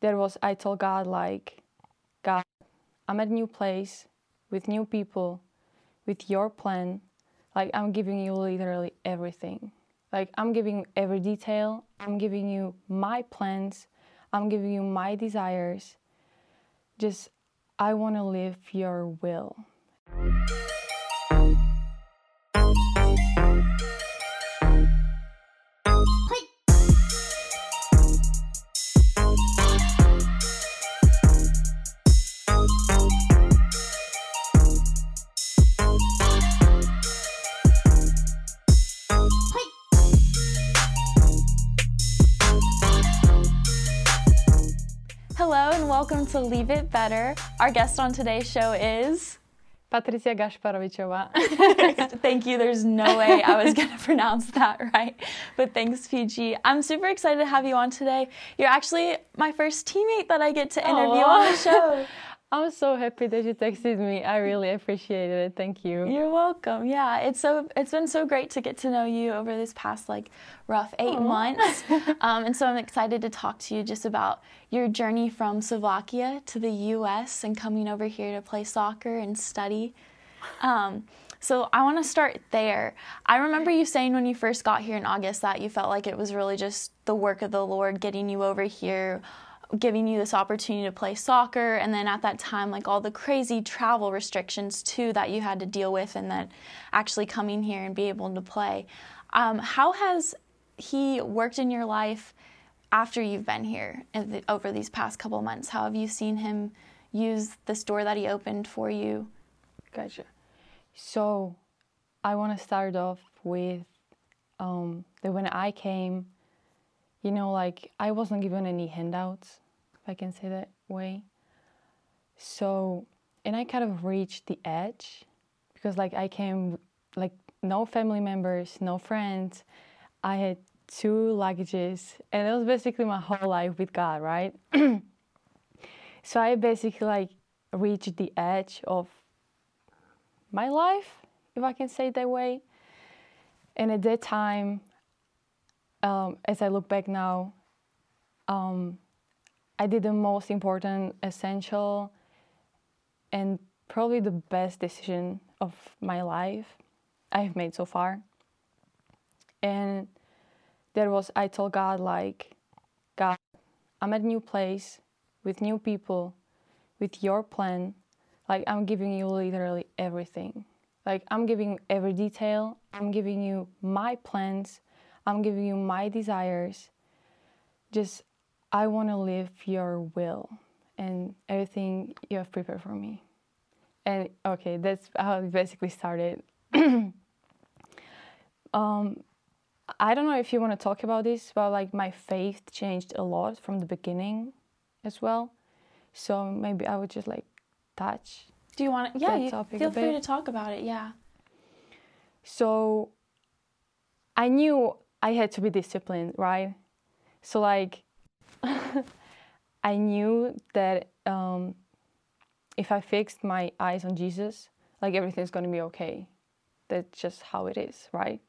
there was I told God like, God, I'm at a new place with new people, with your plan. Like I'm giving you literally everything. Like I'm giving you every detail. I'm giving you my plans. I'm giving you my desires. Just I want to live your will. Welcome to Leave It Better. Our guest on today's show is. Patricia Gašparovičová. Thank you. There's no way I was going to pronounce that right. But thanks, PG. I'm super excited to have you on today. You're actually my first teammate that I get to interview on the show. I'm so happy that you texted me. I really appreciated it. Thank you. You're welcome. Yeah, it's so it's been so great to get to know you over this past like rough eight months, um, and so I'm excited to talk to you just about your journey from Slovakia to the U.S. and coming over here to play soccer and study. Um, so I want to start there. I remember you saying when you first got here in August that you felt like it was really just the work of the Lord getting you over here giving you this opportunity to play soccer and then at that time like all the crazy travel restrictions too that you had to deal with and then actually coming here and be able to play. Um, how has he worked in your life after you've been here the, over these past couple months? How have you seen him use this door that he opened for you? Gotcha. So, I want to start off with um, that when I came, you know, like I wasn't given any handouts, if I can say that way. So, and I kind of reached the edge because, like, I came, like, no family members, no friends. I had two luggages, and it was basically my whole life with God, right? so, I basically, like, reached the edge of my life, if I can say it that way. And at that time, um, as I look back now, um, I did the most important, essential, and probably the best decision of my life I have made so far. And there was, I told God, like, God, I'm at a new place with new people, with your plan. Like, I'm giving you literally everything. Like, I'm giving every detail. I'm giving you my plans. I'm giving you my desires. Just, I want to live your will and everything you have prepared for me. And okay, that's how it basically started. um, I don't know if you want to talk about this, but like my faith changed a lot from the beginning as well. So maybe I would just like touch do you want to yeah you topic feel free to talk about it yeah So I knew I had to be disciplined, right? So like I knew that um, if I fixed my eyes on Jesus, like everything's gonna be okay. That's just how it is, right?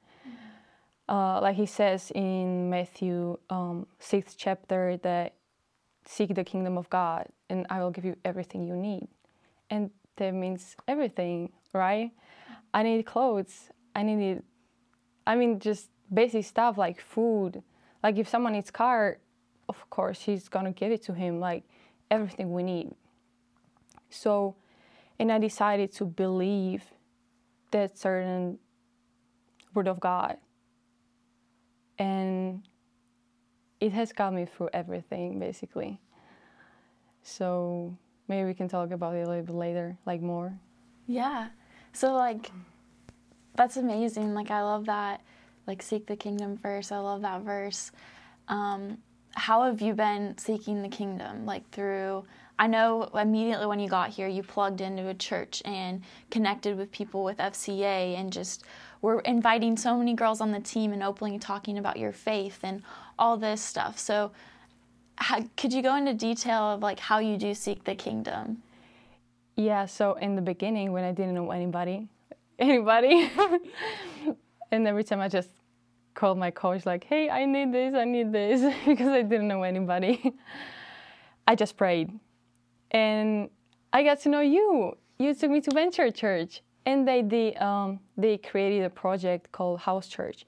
Uh, like he says in Matthew um, sixth chapter that seek the kingdom of God and I will give you everything you need. And that means everything, right? I need clothes. I needed, I mean, just basic stuff like food. Like if someone needs car, of course he's gonna give it to him. Like everything we need. So, and I decided to believe that certain word of God, and it has got me through everything basically. So maybe we can talk about it a little bit later, like more. Yeah. So like that's amazing. Like I love that like seek the kingdom first. I love that verse. Um how have you been seeking the kingdom like through I know immediately when you got here you plugged into a church and connected with people with FCA and just were inviting so many girls on the team and openly talking about your faith and all this stuff. So how, could you go into detail of like how you do seek the kingdom? Yeah, so in the beginning when I didn't know anybody, anybody, and every time I just called my coach like, "Hey, I need this, I need this," because I didn't know anybody. I just prayed. And I got to know you. You took me to Venture Church. And they, they, um, they created a project called House Church.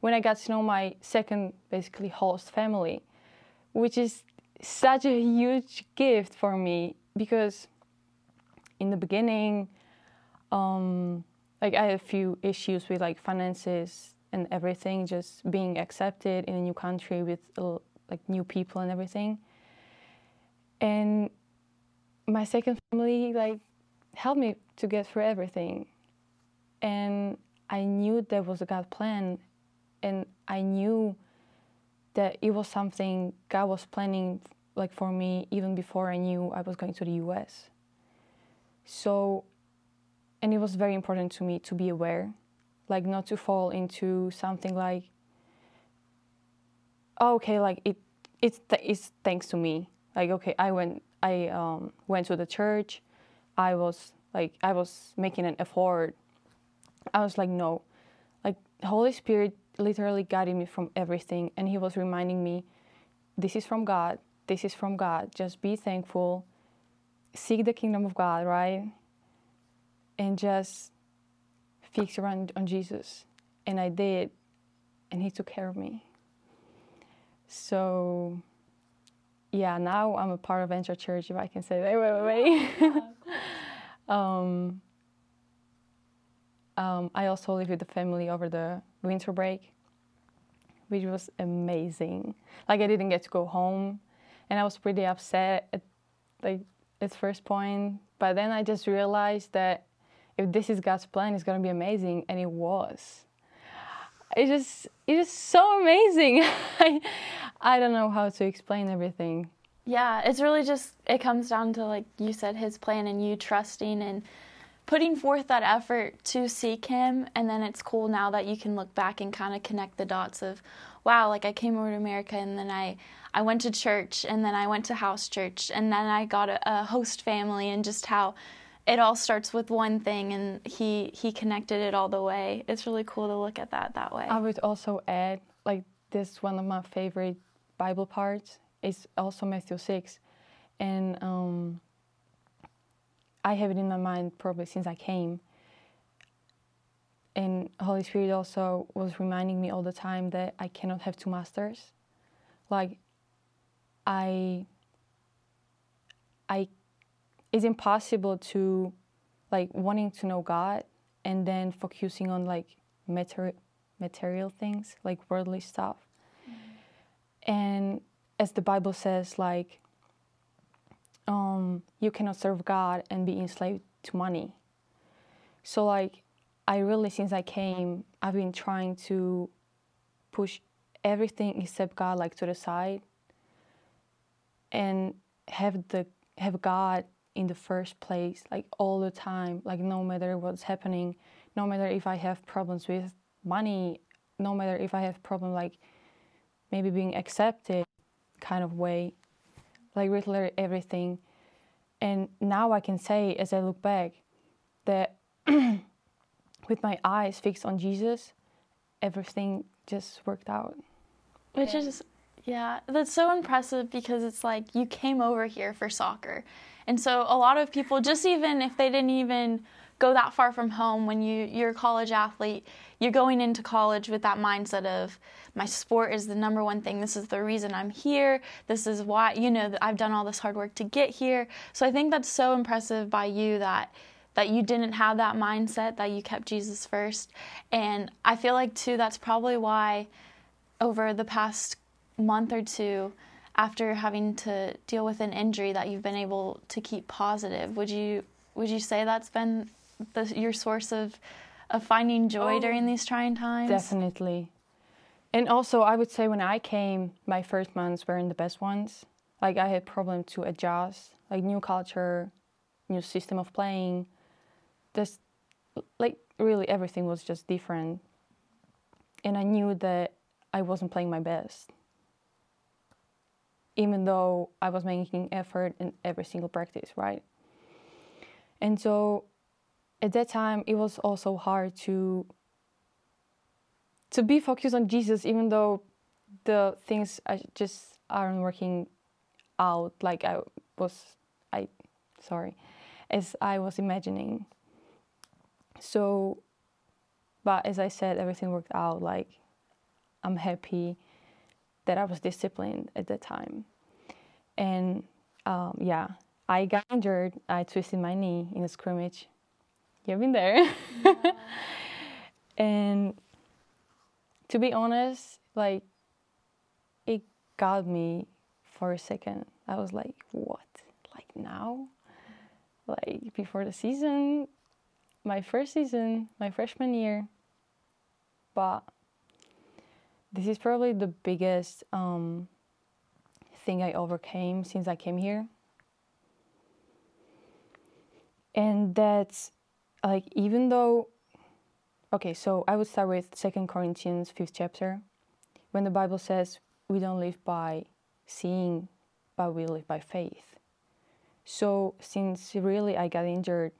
When I got to know my second, basically, host family, which is such a huge gift for me because in the beginning, um, like I had a few issues with like finances and everything, just being accepted in a new country with uh, like new people and everything. And my second family like helped me to get through everything. And I knew there was a God plan and I knew that it was something God was planning like for me even before I knew I was going to the US. So and it was very important to me to be aware, like not to fall into something like oh, okay, like it it's th- it's thanks to me. Like okay, I went I um, went to the church. I was like I was making an effort. I was like no, like Holy Spirit literally guided me from everything, and He was reminding me, this is from God. This is from God. Just be thankful. Seek the kingdom of God, right? And just fix around on Jesus. And I did, and He took care of me. So yeah, now I'm a part of Venture Church, if I can say that. Wait, wait, wait. um, um, I also lived with the family over the winter break, which was amazing. Like I didn't get to go home, and I was pretty upset at like at first point. But then I just realized that if this is God's plan, it's gonna be amazing, and it was. It just it is so amazing. I, I don't know how to explain everything. Yeah, it's really just it comes down to like you said his plan and you trusting and putting forth that effort to seek him and then it's cool now that you can look back and kind of connect the dots of wow, like I came over to America and then I I went to church and then I went to house church and then I got a, a host family and just how it all starts with one thing and he he connected it all the way. It's really cool to look at that that way. I would also add like this one of my favorite bible parts is also matthew 6 and um, i have it in my mind probably since i came. And holy spirit also was reminding me all the time that i cannot have two masters. Like i i it's impossible to like wanting to know God and then focusing on like material material things like worldly stuff. Mm-hmm. And as the Bible says, like um, you cannot serve God and be enslaved to money. So like I really since I came, I've been trying to push everything except God like to the side and have the have God in the first place, like all the time, like no matter what's happening, no matter if I have problems with money, no matter if I have problem like maybe being accepted kind of way, like literally everything. And now I can say as I look back that with my eyes fixed on Jesus, everything just worked out. Which is yeah, that's so impressive because it's like you came over here for soccer and so a lot of people, just even if they didn't even go that far from home, when you you're a college athlete, you're going into college with that mindset of my sport is the number one thing. This is the reason I'm here. This is why you know I've done all this hard work to get here. So I think that's so impressive by you that that you didn't have that mindset that you kept Jesus first. And I feel like too that's probably why over the past month or two after having to deal with an injury that you've been able to keep positive. Would you would you say that's been the, your source of of finding joy oh, during these trying times? Definitely. And also, I would say when I came, my first months weren't the best ones. Like I had problem to adjust, like new culture, new system of playing. Just like really everything was just different. And I knew that I wasn't playing my best even though I was making effort in every single practice, right? And so at that time it was also hard to to be focused on Jesus even though the things I just aren't working out like I was I sorry as I was imagining. So but as I said everything worked out like I'm happy that I was disciplined at the time. And um, yeah, I got injured. I twisted my knee in a scrimmage. You've been there. Yeah. and to be honest, like it got me for a second. I was like, what? Like now? Like before the season, my first season, my freshman year. But this is probably the biggest um, thing I overcame since I came here. And that's like, even though, okay, so I would start with Second Corinthians 5th chapter, when the Bible says we don't live by seeing, but we live by faith. So, since really I got injured,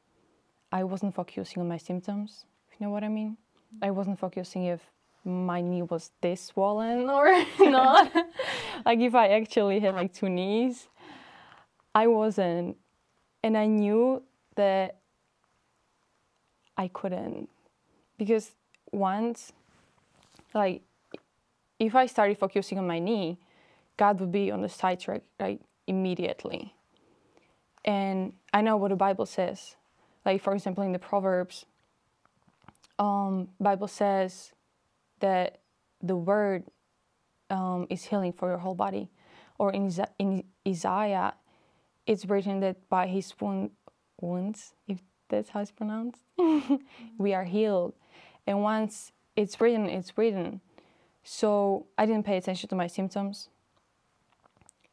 I wasn't focusing on my symptoms, if you know what I mean. I wasn't focusing if my knee was this swollen or not. like if I actually had like two knees, I wasn't. And I knew that I couldn't because once, like, if I started focusing on my knee, God would be on the sidetrack, like immediately. And I know what the Bible says. Like for example, in the Proverbs, um, Bible says that the word um, is healing for your whole body. Or in, in Isaiah, it's written that by his wound, wounds, if that's how it's pronounced, we are healed. And once it's written, it's written. So I didn't pay attention to my symptoms.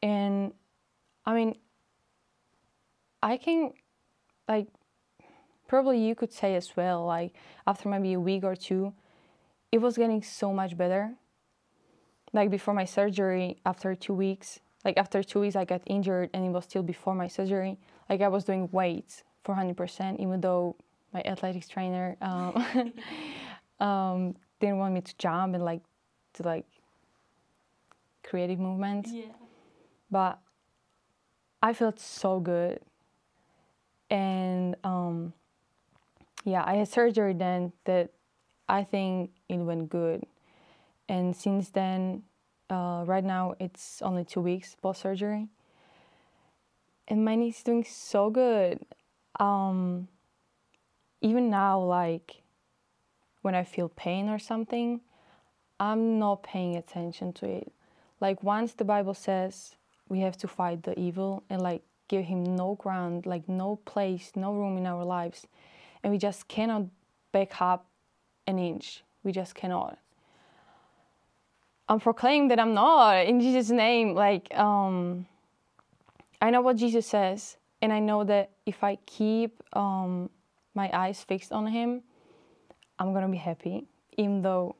And I mean, I can, like, probably you could say as well, like, after maybe a week or two, it was getting so much better. Like before my surgery, after two weeks, like after two weeks, I got injured, and it was still before my surgery. Like I was doing weights for 100%, even though my athletics trainer um, um, didn't want me to jump and like to like creative movements. Yeah. But I felt so good, and um, yeah, I had surgery then that I think it went good. And since then, uh, right now it's only two weeks post surgery. And my knee's doing so good. Um, even now, like when I feel pain or something, I'm not paying attention to it. Like once the Bible says we have to fight the evil and like give him no ground, like no place, no room in our lives, and we just cannot back up an inch. We just cannot. I'm proclaiming that I'm not in Jesus' name. Like, um, I know what Jesus says, and I know that if I keep um, my eyes fixed on Him, I'm gonna be happy, even though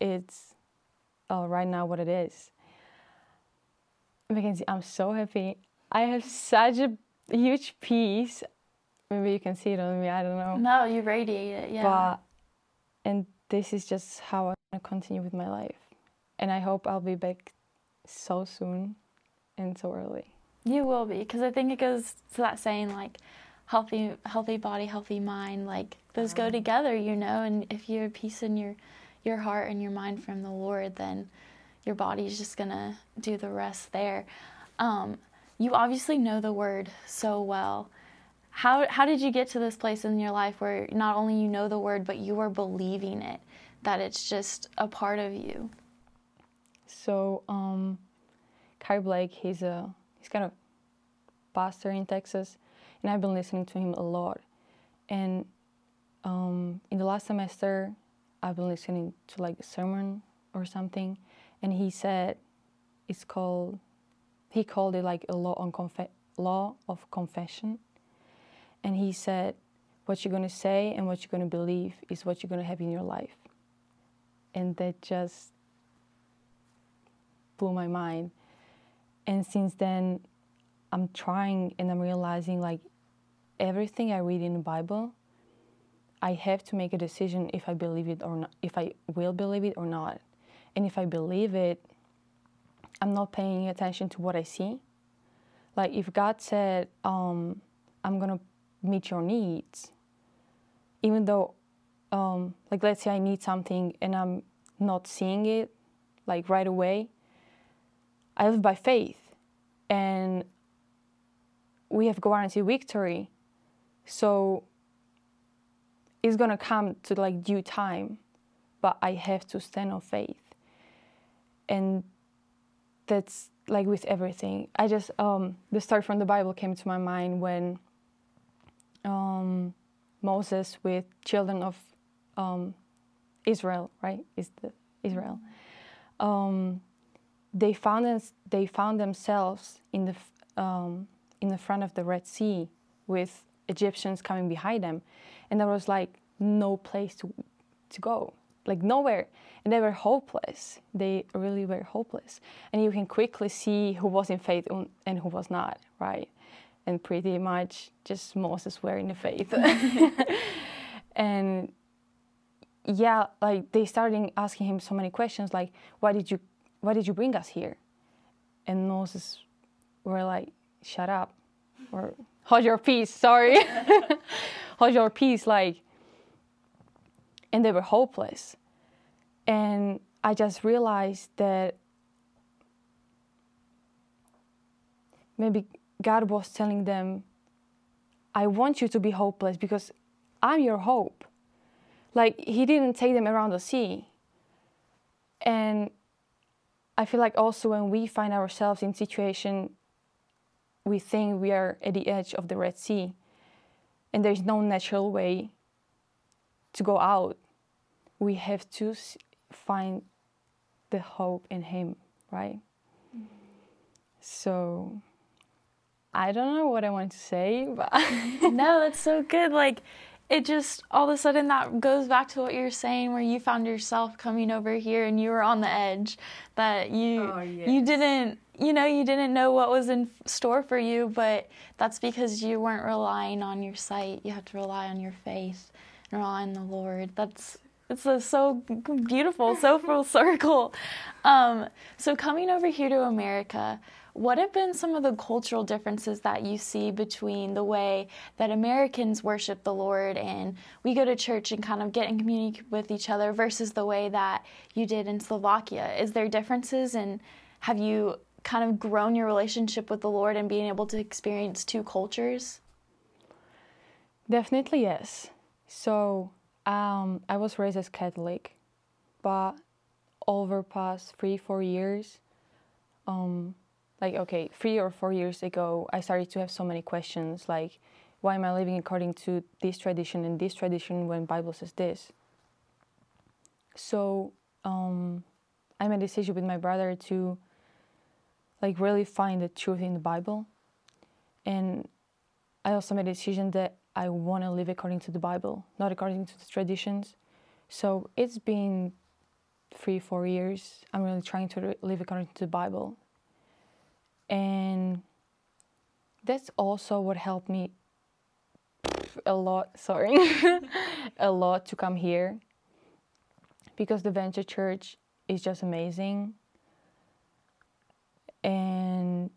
it's uh, right now what it is. Mackenzie, I'm so happy. I have such a huge peace. Maybe you can see it on me. I don't know. No, you radiate it. Yeah. But and this is just how I want to continue with my life. And I hope I'll be back so soon and so early. You will be, because I think it goes to that saying like, healthy, healthy body, healthy mind. Like those go uh-huh. together, you know. And if you have peace in your, your heart and your mind from the Lord, then your body's just gonna do the rest there. Um, you obviously know the Word so well how how did you get to this place in your life where not only you know the word but you are believing it that it's just a part of you? So um Kai Blake he's a he's kind of pastor in Texas and I've been listening to him a lot. And um, in the last semester I've been listening to like a sermon or something and he said it's called he called it like a law on confe- law of confession and he said, What you're going to say and what you're going to believe is what you're going to have in your life. And that just blew my mind. And since then, I'm trying and I'm realizing like everything I read in the Bible, I have to make a decision if I believe it or not, if I will believe it or not. And if I believe it, I'm not paying attention to what I see. Like if God said, um, "I'm gonna meet your needs," even though, um, like let's say I need something and I'm not seeing it, like right away. I live by faith, and we have guaranteed victory. So it's gonna come to like due time, but I have to stand on faith. And that's like with everything. I just um, the story from the Bible came to my mind when um, Moses with children of um, Israel, right? Is the Israel. Um, they found they found themselves in the um, in the front of the Red Sea with Egyptians coming behind them, and there was like no place to to go, like nowhere, and they were hopeless. They really were hopeless, and you can quickly see who was in faith and who was not, right? And pretty much just Moses were in the faith, and yeah, like they started asking him so many questions, like why did you why did you bring us here? And Moses were like, shut up, or hold your peace, sorry. hold your peace, like, and they were hopeless. And I just realized that maybe God was telling them, I want you to be hopeless because I'm your hope. Like, He didn't take them around the sea. And I feel like also when we find ourselves in situation we think we are at the edge of the Red Sea and there's no natural way to go out. We have to find the hope in Him, right? Mm-hmm. So I don't know what I want to say, but no, that's so good. Like it just all of a sudden that goes back to what you're saying where you found yourself coming over here and you were on the edge that you oh, yes. you didn't you know you didn't know what was in store for you but that's because you weren't relying on your sight you have to rely on your faith and rely on the lord that's it's so beautiful so full circle um, so coming over here to america what have been some of the cultural differences that you see between the way that Americans worship the Lord and we go to church and kind of get in community with each other versus the way that you did in Slovakia? Is there differences and have you kind of grown your relationship with the Lord and being able to experience two cultures? Definitely yes. So um, I was raised as Catholic, but over past three four years, um, like okay three or four years ago i started to have so many questions like why am i living according to this tradition and this tradition when bible says this? So um, i made a decision with my brother to like really find the truth in the bible. And i also made a decision that i want to live according to the bible not according to the traditions. So it's been three four years. I'm really trying to live according to the bible. And that's also what helped me a lot sorry a lot to come here. Because the venture church is just amazing. And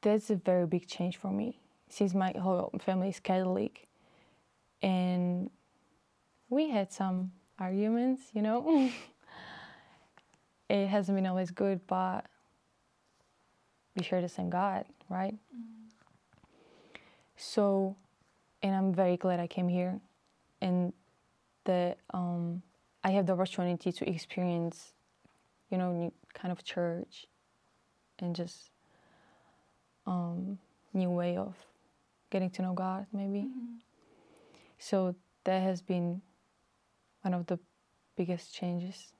that's a very big change for me since my whole family is catholic and we had some arguments you know it hasn't been always good but we share the same God, right? Mm-hmm. So, and I'm very glad I came here, and that um, I have the opportunity to experience, you know, new kind of church, and just um, new way of getting to know God, maybe. Mm-hmm. So that has been one of the biggest changes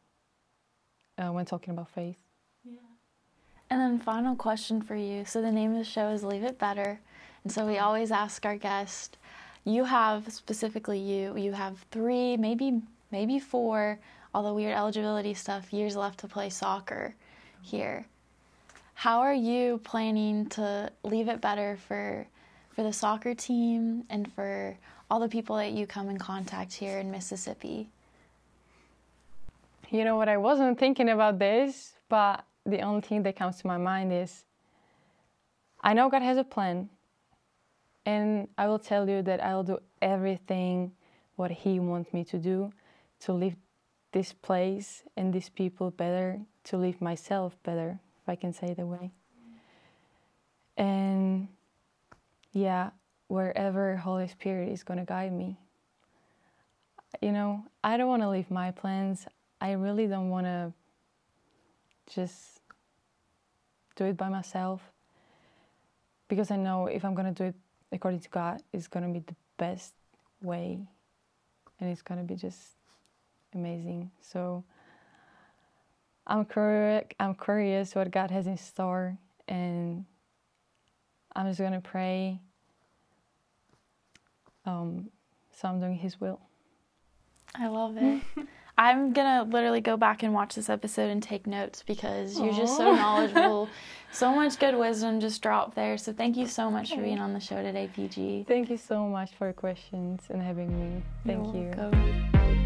uh, when talking about faith. Yeah. And then, final question for you. So, the name of the show is Leave It Better. And so, we always ask our guest, you have, specifically you, you have three, maybe, maybe four, all the weird eligibility stuff, years left to play soccer here. How are you planning to leave it better for, for the soccer team and for all the people that you come in contact here in Mississippi? You know what? I wasn't thinking about this, but the only thing that comes to my mind is I know God has a plan, and I will tell you that I'll do everything what He wants me to do to leave this place and these people better, to leave myself better, if I can say that way. And yeah, wherever Holy Spirit is going to guide me. You know, I don't want to leave my plans. I really don't want to just do it by myself because I know if I'm going to do it according to God, it's going to be the best way and it's going to be just amazing. So I'm curious, I'm curious what God has in store and I'm just going to pray um, so I'm doing His will. I love it. I'm gonna literally go back and watch this episode and take notes because you're just so knowledgeable. so much good wisdom just dropped there. So thank you so much for being on the show today, PG. Thank you so much for your questions and having me. Thank You're you. welcome.